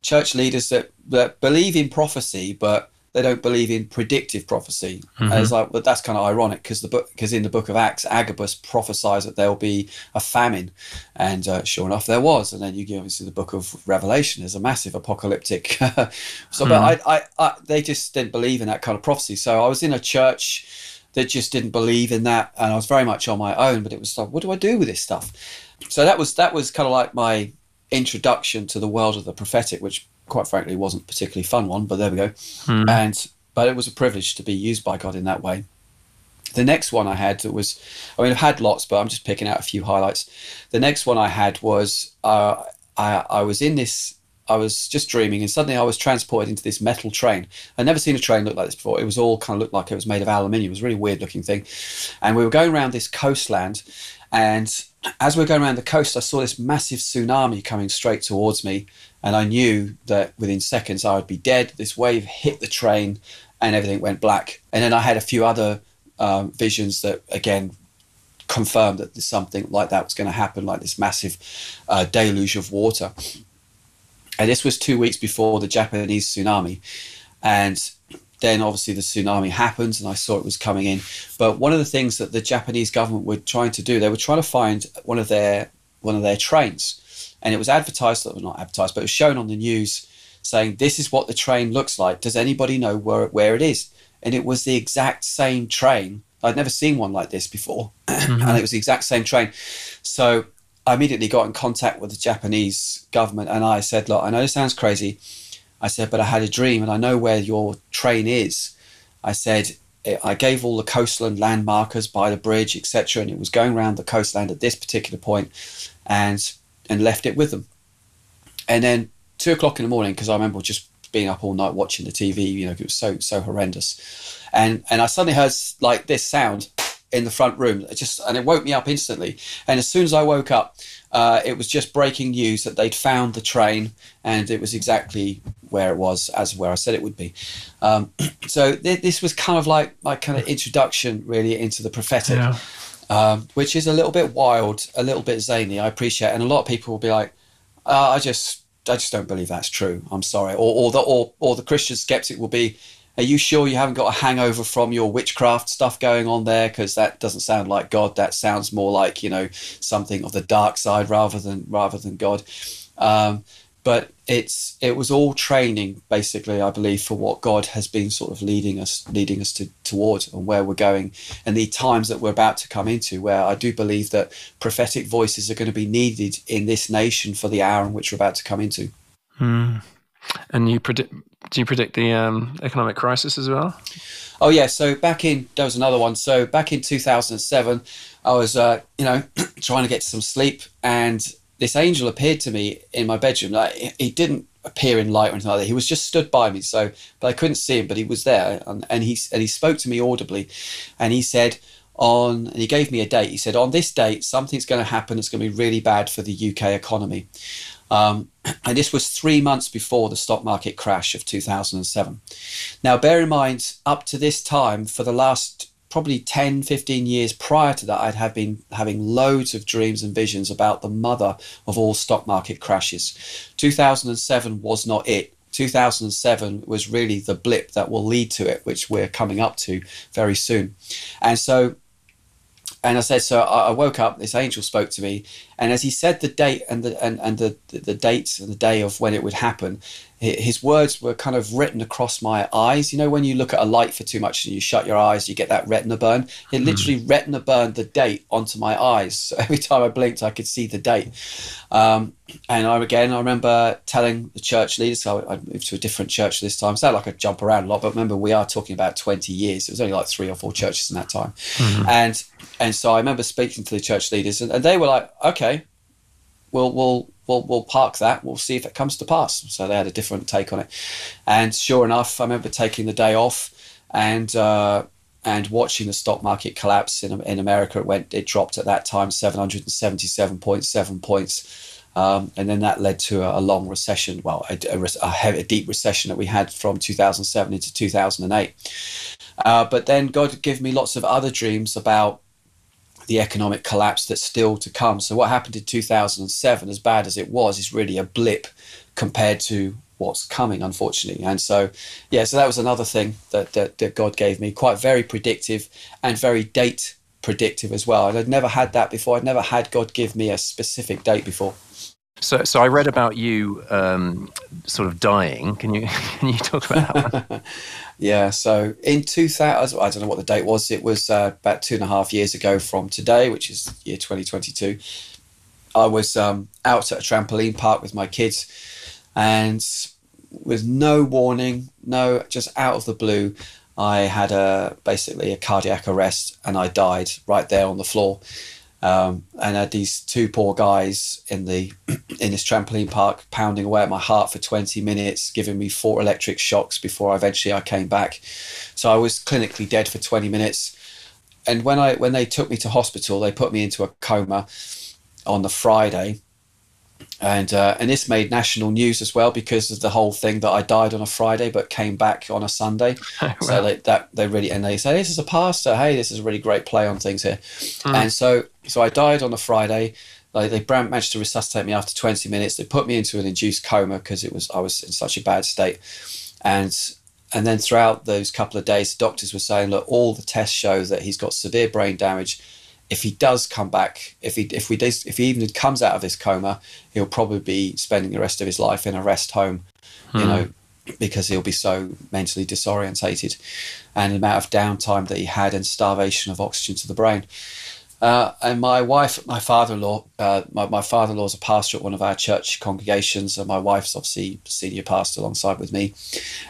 church leaders that that believe in prophecy, but they don't believe in predictive prophecy. Mm-hmm. And it's like, but that's kind of ironic because the book, because in the book of Acts, Agabus prophesies that there will be a famine, and uh, sure enough, there was. And then you get obviously the book of Revelation is a massive apocalyptic. so, mm-hmm. but I, I, I, they just didn't believe in that kind of prophecy. So I was in a church that just didn't believe in that, and I was very much on my own. But it was like, what do I do with this stuff? So that was that was kind of like my introduction to the world of the prophetic, which quite frankly it wasn't a particularly fun one, but there we go. Hmm. And but it was a privilege to be used by God in that way. The next one I had was, I mean, I've had lots, but I'm just picking out a few highlights. The next one I had was uh, I, I was in this, I was just dreaming, and suddenly I was transported into this metal train. I'd never seen a train look like this before. It was all kind of looked like it was made of aluminium. It was a really weird looking thing. And we were going around this coastland, and as we are going around the coast, I saw this massive tsunami coming straight towards me. And I knew that within seconds I would be dead. This wave hit the train and everything went black. And then I had a few other um, visions that, again, confirmed that something like that was going to happen, like this massive uh, deluge of water. And this was two weeks before the Japanese tsunami. And then obviously the tsunami happened and I saw it was coming in. But one of the things that the Japanese government were trying to do, they were trying to find one of their one of their trains and it was advertised, or not advertised, but it was shown on the news saying, This is what the train looks like. Does anybody know where, where it is? And it was the exact same train. I'd never seen one like this before. Mm-hmm. and it was the exact same train. So I immediately got in contact with the Japanese government and I said, Look, I know this sounds crazy. I said, but I had a dream and I know where your train is. I said, I gave all the coastland landmarkers by the bridge, etc., and it was going around the coastland at this particular point. And and left it with them. And then two o'clock in the morning, because I remember just being up all night watching the TV, you know, it was so so horrendous. And and I suddenly heard like this sound in the front room, it just and it woke me up instantly. And as soon as I woke up, uh, it was just breaking news that they'd found the train, and it was exactly where it was as where I said it would be. Um, so th- this was kind of like my kind of introduction, really, into the prophetic. Yeah um, which is a little bit wild, a little bit zany. I appreciate, and a lot of people will be like, uh, "I just, I just don't believe that's true. I'm sorry." Or, or the, or, or the Christian skeptic will be, "Are you sure you haven't got a hangover from your witchcraft stuff going on there? Because that doesn't sound like God. That sounds more like you know something of the dark side rather than rather than God." Um, but it's it was all training basically i believe for what god has been sort of leading us leading us to, towards and where we're going. And the times that we're about to come into where i do believe that prophetic voices are going to be needed in this nation for the hour in which we're about to come into. Mm. and you predict do you predict the um, economic crisis as well? Oh yeah so back in there was another one. So back in 2007 i was uh, you know trying to get some sleep and this angel appeared to me in my bedroom. Like he didn't appear in light or anything like that. He was just stood by me. So, but I couldn't see him, but he was there, and, and he and he spoke to me audibly, and he said on and he gave me a date. He said on this date something's going to happen. It's going to be really bad for the UK economy. Um, and this was three months before the stock market crash of 2007. Now, bear in mind, up to this time, for the last probably 10, 15 years prior to that, I'd have been having loads of dreams and visions about the mother of all stock market crashes. 2007 was not it. 2007 was really the blip that will lead to it, which we're coming up to very soon. And so, and I said, so I woke up, this angel spoke to me, and as he said the date and the, and, and the, the dates and the day of when it would happen, his words were kind of written across my eyes. You know, when you look at a light for too much and you shut your eyes, you get that retina burn. It hmm. literally mm. retina burned the date onto my eyes. So every time I blinked, I could see the date. Um, and I again, I remember telling the church leaders. So I, moved to a different church this time. Sound like I jump around a lot, but remember, we are talking about twenty years. It was only like three or four churches in that time, mm-hmm. and and so I remember speaking to the church leaders, and, and they were like, "Okay, we'll we'll we'll we'll park that. We'll see if it comes to pass. So they had a different take on it, and sure enough, I remember taking the day off and uh, and watching the stock market collapse in in America. It went it dropped at that time seven hundred and seventy seven point seven points. Um, and then that led to a, a long recession, well, a, a, heavy, a, deep recession that we had from 2007 into 2008. Uh, but then God gave me lots of other dreams about the economic collapse that's still to come. So what happened in 2007, as bad as it was, is really a blip compared to what's coming, unfortunately. And so, yeah, so that was another thing that, that, that God gave me, quite very predictive and very date predictive as well. And I'd never had that before. I'd never had God give me a specific date before. So, so I read about you um, sort of dying. Can you can you talk about that yeah. So in 2000, I don't know what the date was. It was uh, about two and a half years ago from today, which is year 2022. I was um, out at a trampoline park with my kids, and with no warning, no, just out of the blue, I had a basically a cardiac arrest, and I died right there on the floor. Um, and I had these two poor guys in the in this trampoline park pounding away at my heart for 20 minutes, giving me four electric shocks before eventually I came back. So I was clinically dead for 20 minutes. And when I when they took me to hospital, they put me into a coma on the Friday and uh, and this made national news as well because of the whole thing that I died on a Friday but came back on a Sunday. wow. So they, that they really and they say this is a pastor. Hey, this is a really great play on things here. Mm. And so so I died on a Friday. Like they managed to resuscitate me after 20 minutes. They put me into an induced coma because it was I was in such a bad state, and and then throughout those couple of days, doctors were saying, look, all the tests show that he's got severe brain damage if he does come back, if he if we if he even comes out of this coma, he'll probably be spending the rest of his life in a rest home, hmm. you know, because he'll be so mentally disorientated, and the amount of downtime that he had and starvation of oxygen to the brain. Uh, and my wife, my father-in-law, uh, my, my father-in-law is a pastor at one of our church congregations, and my wife's obviously senior pastor alongside with me,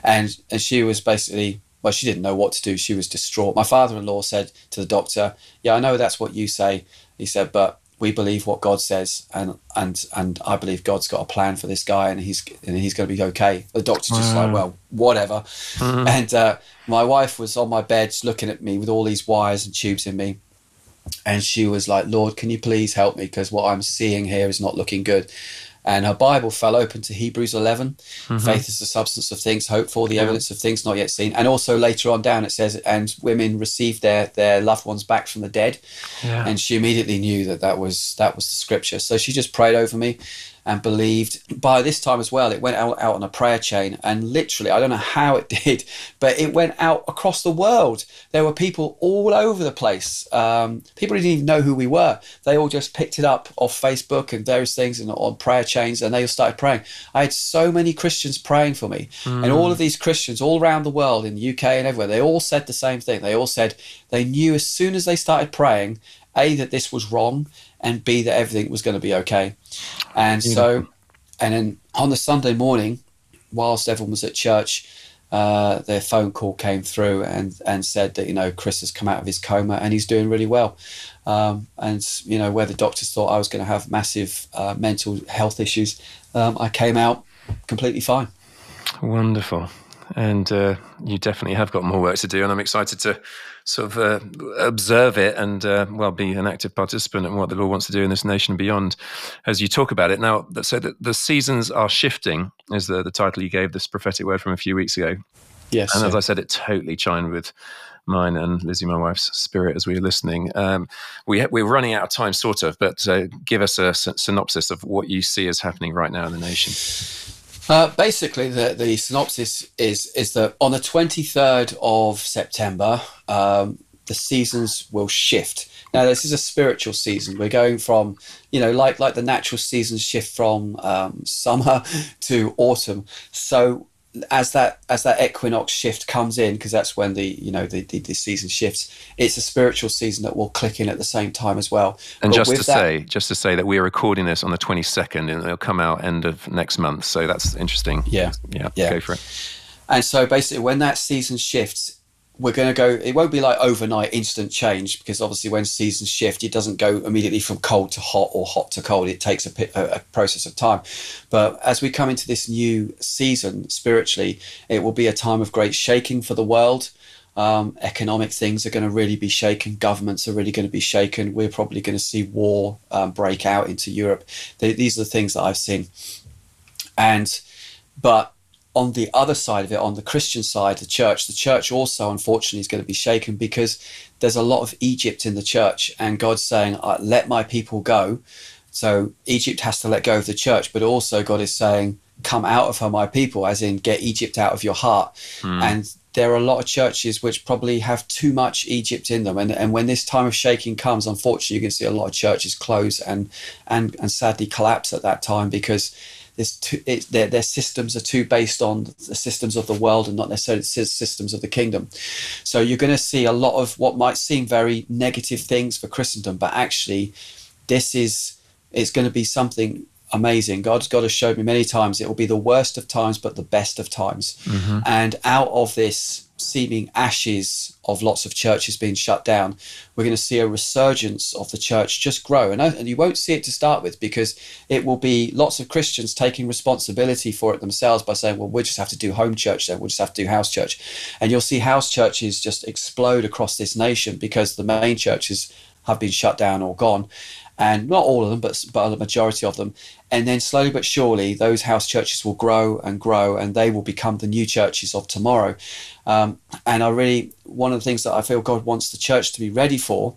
and and she was basically well, she didn't know what to do. She was distraught. My father in law said to the doctor, Yeah, I know that's what you say. He said, But we believe what God says, and and and I believe God's got a plan for this guy, and he's and he's going to be okay. The doctor's just like, well, whatever. Mm-hmm. And uh, my wife was on my bed, looking at me with all these wires and tubes in me, and she was like, Lord, can you please help me because what I'm seeing here is not looking good and her Bible fell open to Hebrews 11. Mm-hmm. Faith is the substance of things hoped for, the yeah. evidence of things not yet seen. And also later on down it says, and women received their their loved ones back from the dead. Yeah. And she immediately knew that that was that was the scripture. So she just prayed over me, and believed. By this time as well, it went out, out on a prayer chain, and literally, I don't know how it did, but it went out across the world. There were people all over the place. Um, people didn't even know who we were. They all just picked it up off Facebook and various things and on prayer chains, and they all started praying. I had so many Christians praying for me, mm. and all of these Christians all around the world, in the UK and everywhere, they all said the same thing. They all said they knew as soon as they started praying, a that this was wrong and B that everything was going to be okay. And so, and then on the Sunday morning, whilst everyone was at church, uh, their phone call came through and and said that you know Chris has come out of his coma and he's doing really well. Um, and you know where the doctors thought I was going to have massive uh, mental health issues, um, I came out completely fine. Wonderful, and uh, you definitely have got more work to do, and I'm excited to sort of uh, observe it and uh, well be an active participant in what the Lord wants to do in this nation and beyond as you talk about it now so that the seasons are shifting is the, the title you gave this prophetic word from a few weeks ago yes and as i said it totally chimed with mine and Lizzie, my wife's spirit, as we were listening. Um, we we're running out of time, sort of, but uh, give us a synopsis of what you see as happening right now in the nation. Uh, basically, the, the synopsis is is that on the 23rd of September, um, the seasons will shift. Now, this is a spiritual season. We're going from, you know, like like the natural seasons shift from um, summer to autumn. So as that as that equinox shift comes in because that's when the you know the, the, the, season shifts it's a spiritual season that will click in at the same time as well. And but just to that, say just to say that we are recording this on the 22nd and it'll come out end of next month so that's interesting. Yeah. Yeah, yeah. go for it. And so basically when that season shifts we're going to go it won't be like overnight instant change because obviously when seasons shift it doesn't go immediately from cold to hot or hot to cold. It takes a, a, process of time. But as we come into this new season spiritually it will be a time of great shaking for the world. Um, economic things are going to really be shaken. Governments are really going to be shaken. We're probably going to see war um, break out into europe. They, these are the things that i've seen. And but on the other side of it, on the Christian side, the church, the church also, unfortunately, is going to be shaken because there's a lot of Egypt in the church, and God's saying, "Let my people go." So Egypt has to let go of the church, but also God is saying, "Come out of her, my people," as in get Egypt out of your heart. Mm. And there are a lot of churches which probably have too much Egypt in them, and and when this time of shaking comes, unfortunately, you can see a lot of churches close and and and sadly collapse at that time because too, their, their systems are too based on the systems of the world and not necessarily systems of the kingdom. So you're going to see a lot of what might seem very negative things for Christendom, but actually, this is it's going to be something amazing. God's God has showed me many times it will be the worst of times, but the best of times. Mm-hmm. And out of this seeming ashes of lots of churches being shut down, we're going to see a resurgence of the church just grow. And, and you won't see it to start with because it will be lots of Christians taking responsibility for it themselves by saying, well, we'll just have to do home church then, we'll just have to do house church. And you'll see house churches just explode across this nation because the main churches have been shut down or gone and not all of them, but but a majority of them. And then slowly but surely, those house churches will grow and grow, and they will become the new churches of tomorrow. Um, and I really, one of the things that I feel God wants the church to be ready for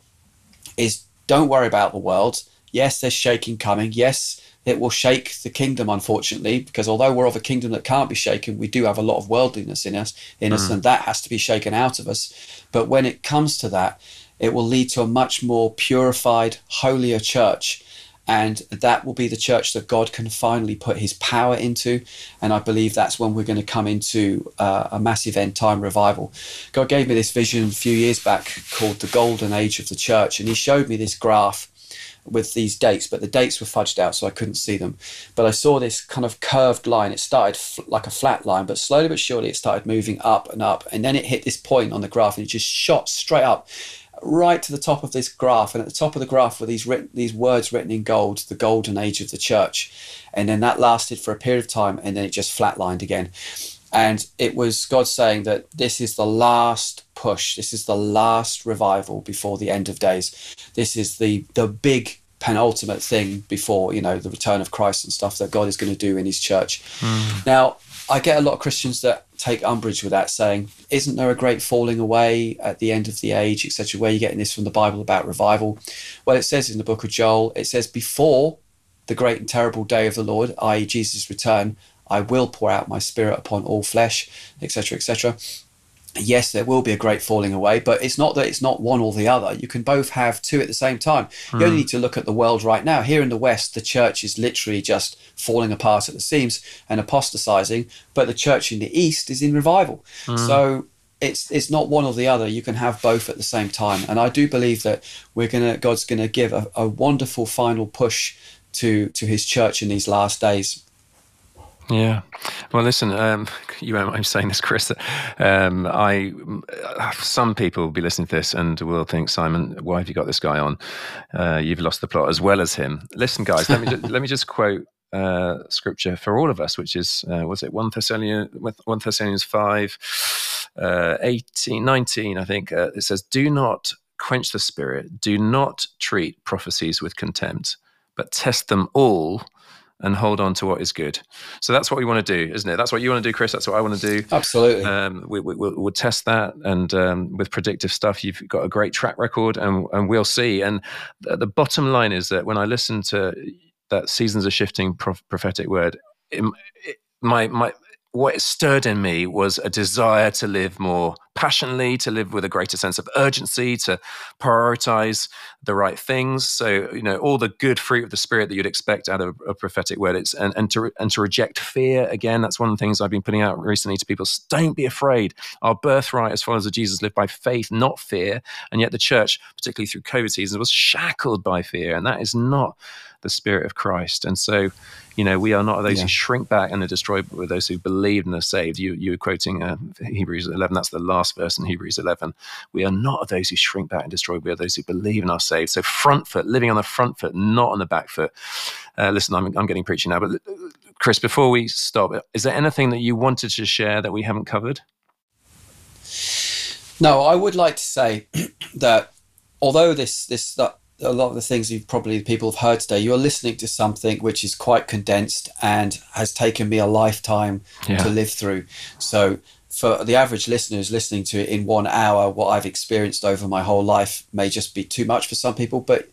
is don't worry about the world. Yes, there's shaking coming. Yes, it will shake the kingdom, unfortunately, because although we're of a kingdom that can't be shaken, we do have a lot of worldliness in us, in mm. us, and that has to be shaken out of us. But when it comes to that, it will lead to a much more purified, holier church. And that will be the church that God can finally put his power into. And I believe that's when we're going to come into uh, a massive end time revival. God gave me this vision a few years back called the golden age of the church. And he showed me this graph with these dates, but the dates were fudged out, so I couldn't see them. But I saw this kind of curved line. It started f- like a flat line, but slowly but surely it started moving up and up. And then it hit this point on the graph and it just shot straight up right to the top of this graph, and at the top of the graph were these written, these words written in gold, the golden age of the church, and then that lasted for a period of time, and then it just flatlined again, and it was God saying that this is the last push, this is the last revival before the end of days, this is the the big penultimate thing before you know the return of Christ and stuff that God is going to do in His church. Mm. Now I get a lot of Christians that take umbrage with that, saying, Isn't there a great falling away at the end of the age, etc.? Where are you getting this from the Bible about revival? Well, it says in the book of Joel, it says, Before the great and terrible day of the Lord, i.e., Jesus' return, I will pour out my spirit upon all flesh, etc., etc yes, there will be a great falling away, but it's not that it's not one or the other. You can both have two at the same time. Mm. You only hmm. need to look at the world right now. Here in the West, the church is literally just falling apart at the seams and apostatizing, but the church in the East is in revival. Mm. So it's it's not one or the other. You can have both at the same time. And I do believe that we're gonna God's gonna give a, a wonderful final push to to his church in these last days. Yeah. Well, listen, um, you mind saying this, Chris. Um, I, some people will be listening to this and will think, Simon, why have you got this guy on? Uh, you've lost the plot as well as him. Listen, guys, let me just, let me just quote uh, scripture for all of us, which is uh, was it one Thessalonians one Thessalonians five, uh, 18, 19, I think. Uh, it says, "Do not quench the spirit. Do not treat prophecies with contempt, but test them all." And hold on to what is good. So that's what we want to do, isn't it? That's what you want to do, Chris. That's what I want to do. Absolutely. Um, we, we, will we'll test that, and um, with predictive stuff, you've got a great track record, and and we'll see. And the, the bottom line is that when I listen to that seasons are shifting prophetic word, it, it, my my what it stirred in me was a desire to live more passionately, to live with a greater sense of urgency, to prioritize the right things. So, you know, all the good fruit of the spirit that you'd expect out of a prophetic word. It's and, and to and to reject fear. Again, that's one of the things I've been putting out recently to people. Don't be afraid. Our birthright as followers of Jesus live by faith, not fear. And yet the church, particularly through COVID season, was shackled by fear. And that is not the Spirit of Christ. And so, you know, we are not those yeah. who shrink back and are destroyed, but we're those who believe and are saved. You, you were quoting uh, Hebrews 11. That's the last verse in Hebrews 11. We are not those who shrink back and destroy. We are those who believe and are saved. So front foot, living on the front foot, not on the back foot. Uh, listen, I'm, I'm getting preachy now, but uh, Chris, before we stop, is there anything that you wanted to share that we haven't covered? No, I would like to say that although this this that a lot of the things you've probably people have heard today, you're listening to something which is quite condensed and has taken me a lifetime yeah. to live through. So for the average listener who's listening to it in one hour, what I've experienced over my whole life may just be too much for some people. But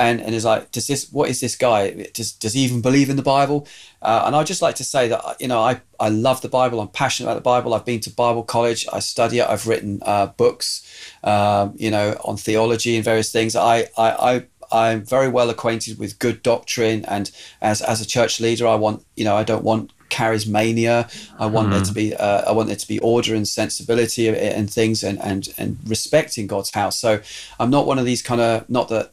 and and is like, does this? What is this guy? Does does he even believe in the Bible? Uh, and I'd just like to say that you know I I love the Bible. I'm passionate about the Bible. I've been to Bible college. I study it. I've written uh, books, um, you know, on theology and various things. I I. I I'm very well acquainted with good doctrine, and as as a church leader, I want you know I don't want charismania. I want mm. there to mm-hmm. be uh, I want there to be order and sensibility and things and and and respecting God's house. So I'm not one of these kind of not that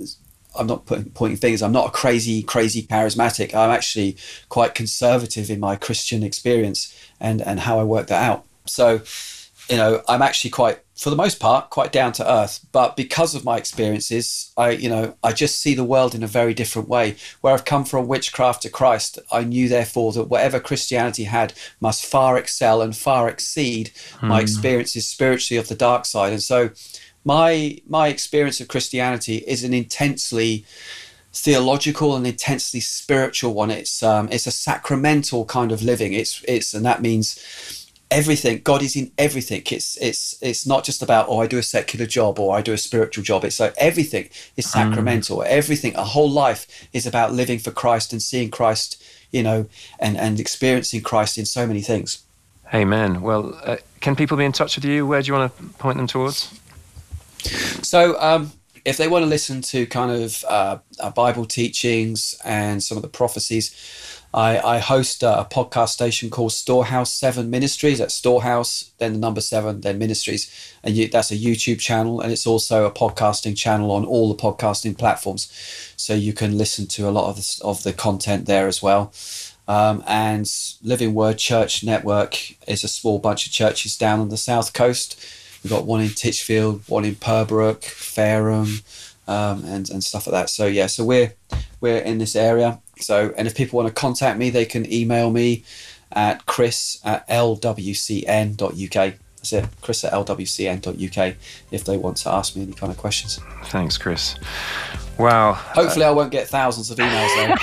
I'm not putting, pointing fingers. I'm not a crazy, crazy charismatic. I'm actually quite conservative in my Christian experience and and how I work that out. So, you know, I'm actually quite, for the most part, quite down to earth. But because of my experiences, I, you know, I just see the world in a very different way. Where I've come from witchcraft to Christ, I knew therefore that whatever Christianity had must far excel and far exceed my hmm. experiences spiritually of the dark side. And so my my experience of Christianity is an intensely theological and intensely spiritual one. It's um, it's a sacramental kind of living. It's it's and that means everything. God is in everything. It's it's it's not just about oh I do a secular job or I do a spiritual job. It's like everything is mm. sacramental. Mm. Everything, a whole life is about living for Christ and seeing Christ, you know, and and experiencing Christ in so many things. Amen. Well, uh, can people be in touch with you? Where do you want to point them towards? So, um, if they want to listen to kind of uh, uh, Bible teachings and some of the prophecies, I, I host a, podcast station called Storehouse Seven Ministries. That's Storehouse, then the number seven, then Ministries, and you, that's a YouTube channel, and it's also a podcasting channel on all the podcasting platforms. So you can listen to a lot of the, of the content there as well. Um, and Living Word Church Network is a small bunch of churches down on the south coast We've got one in Titchfield, one in Purbrook, Fareham, um, and and stuff like that. So yeah, so we're we're in this area. So and if people want to contact me, they can email me at chris at lwcn.uk. That's it, chris at lwcn.uk if they want to ask me any kind of questions. Thanks, Chris. Wow. Hopefully, uh, I won't get thousands of emails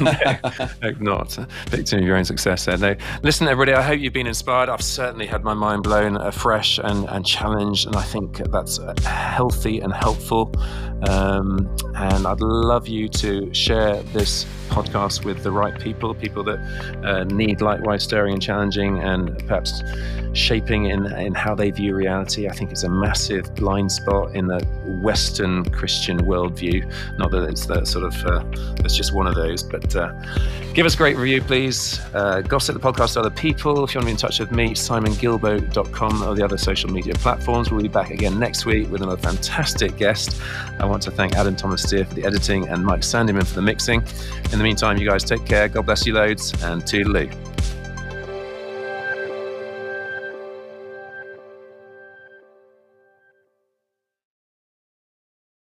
no, hope not. Victim of your own success there. No. Listen, everybody, I hope you've been inspired. I've certainly had my mind blown afresh and, and challenged, and I think that's healthy and helpful. Um, and I'd love you to share this podcast with the right people, people that uh, need likewise stirring and challenging and perhaps shaping in, in how they view reality. I think it's a massive blind spot in the Western Christian worldview. Not that it's that sort of, uh, it's just one of those, but uh, give us a great review, please. Uh, gossip the podcast to other people. If you want to be in touch with me, simonguillebaud.com or the other social media platforms. We'll be back again next week with another fantastic guest. I want to thank Adam Thomas Steer for the editing and Mike Sandyman for the mixing. In the meantime, you guys take care. God bless you loads and toodaloo.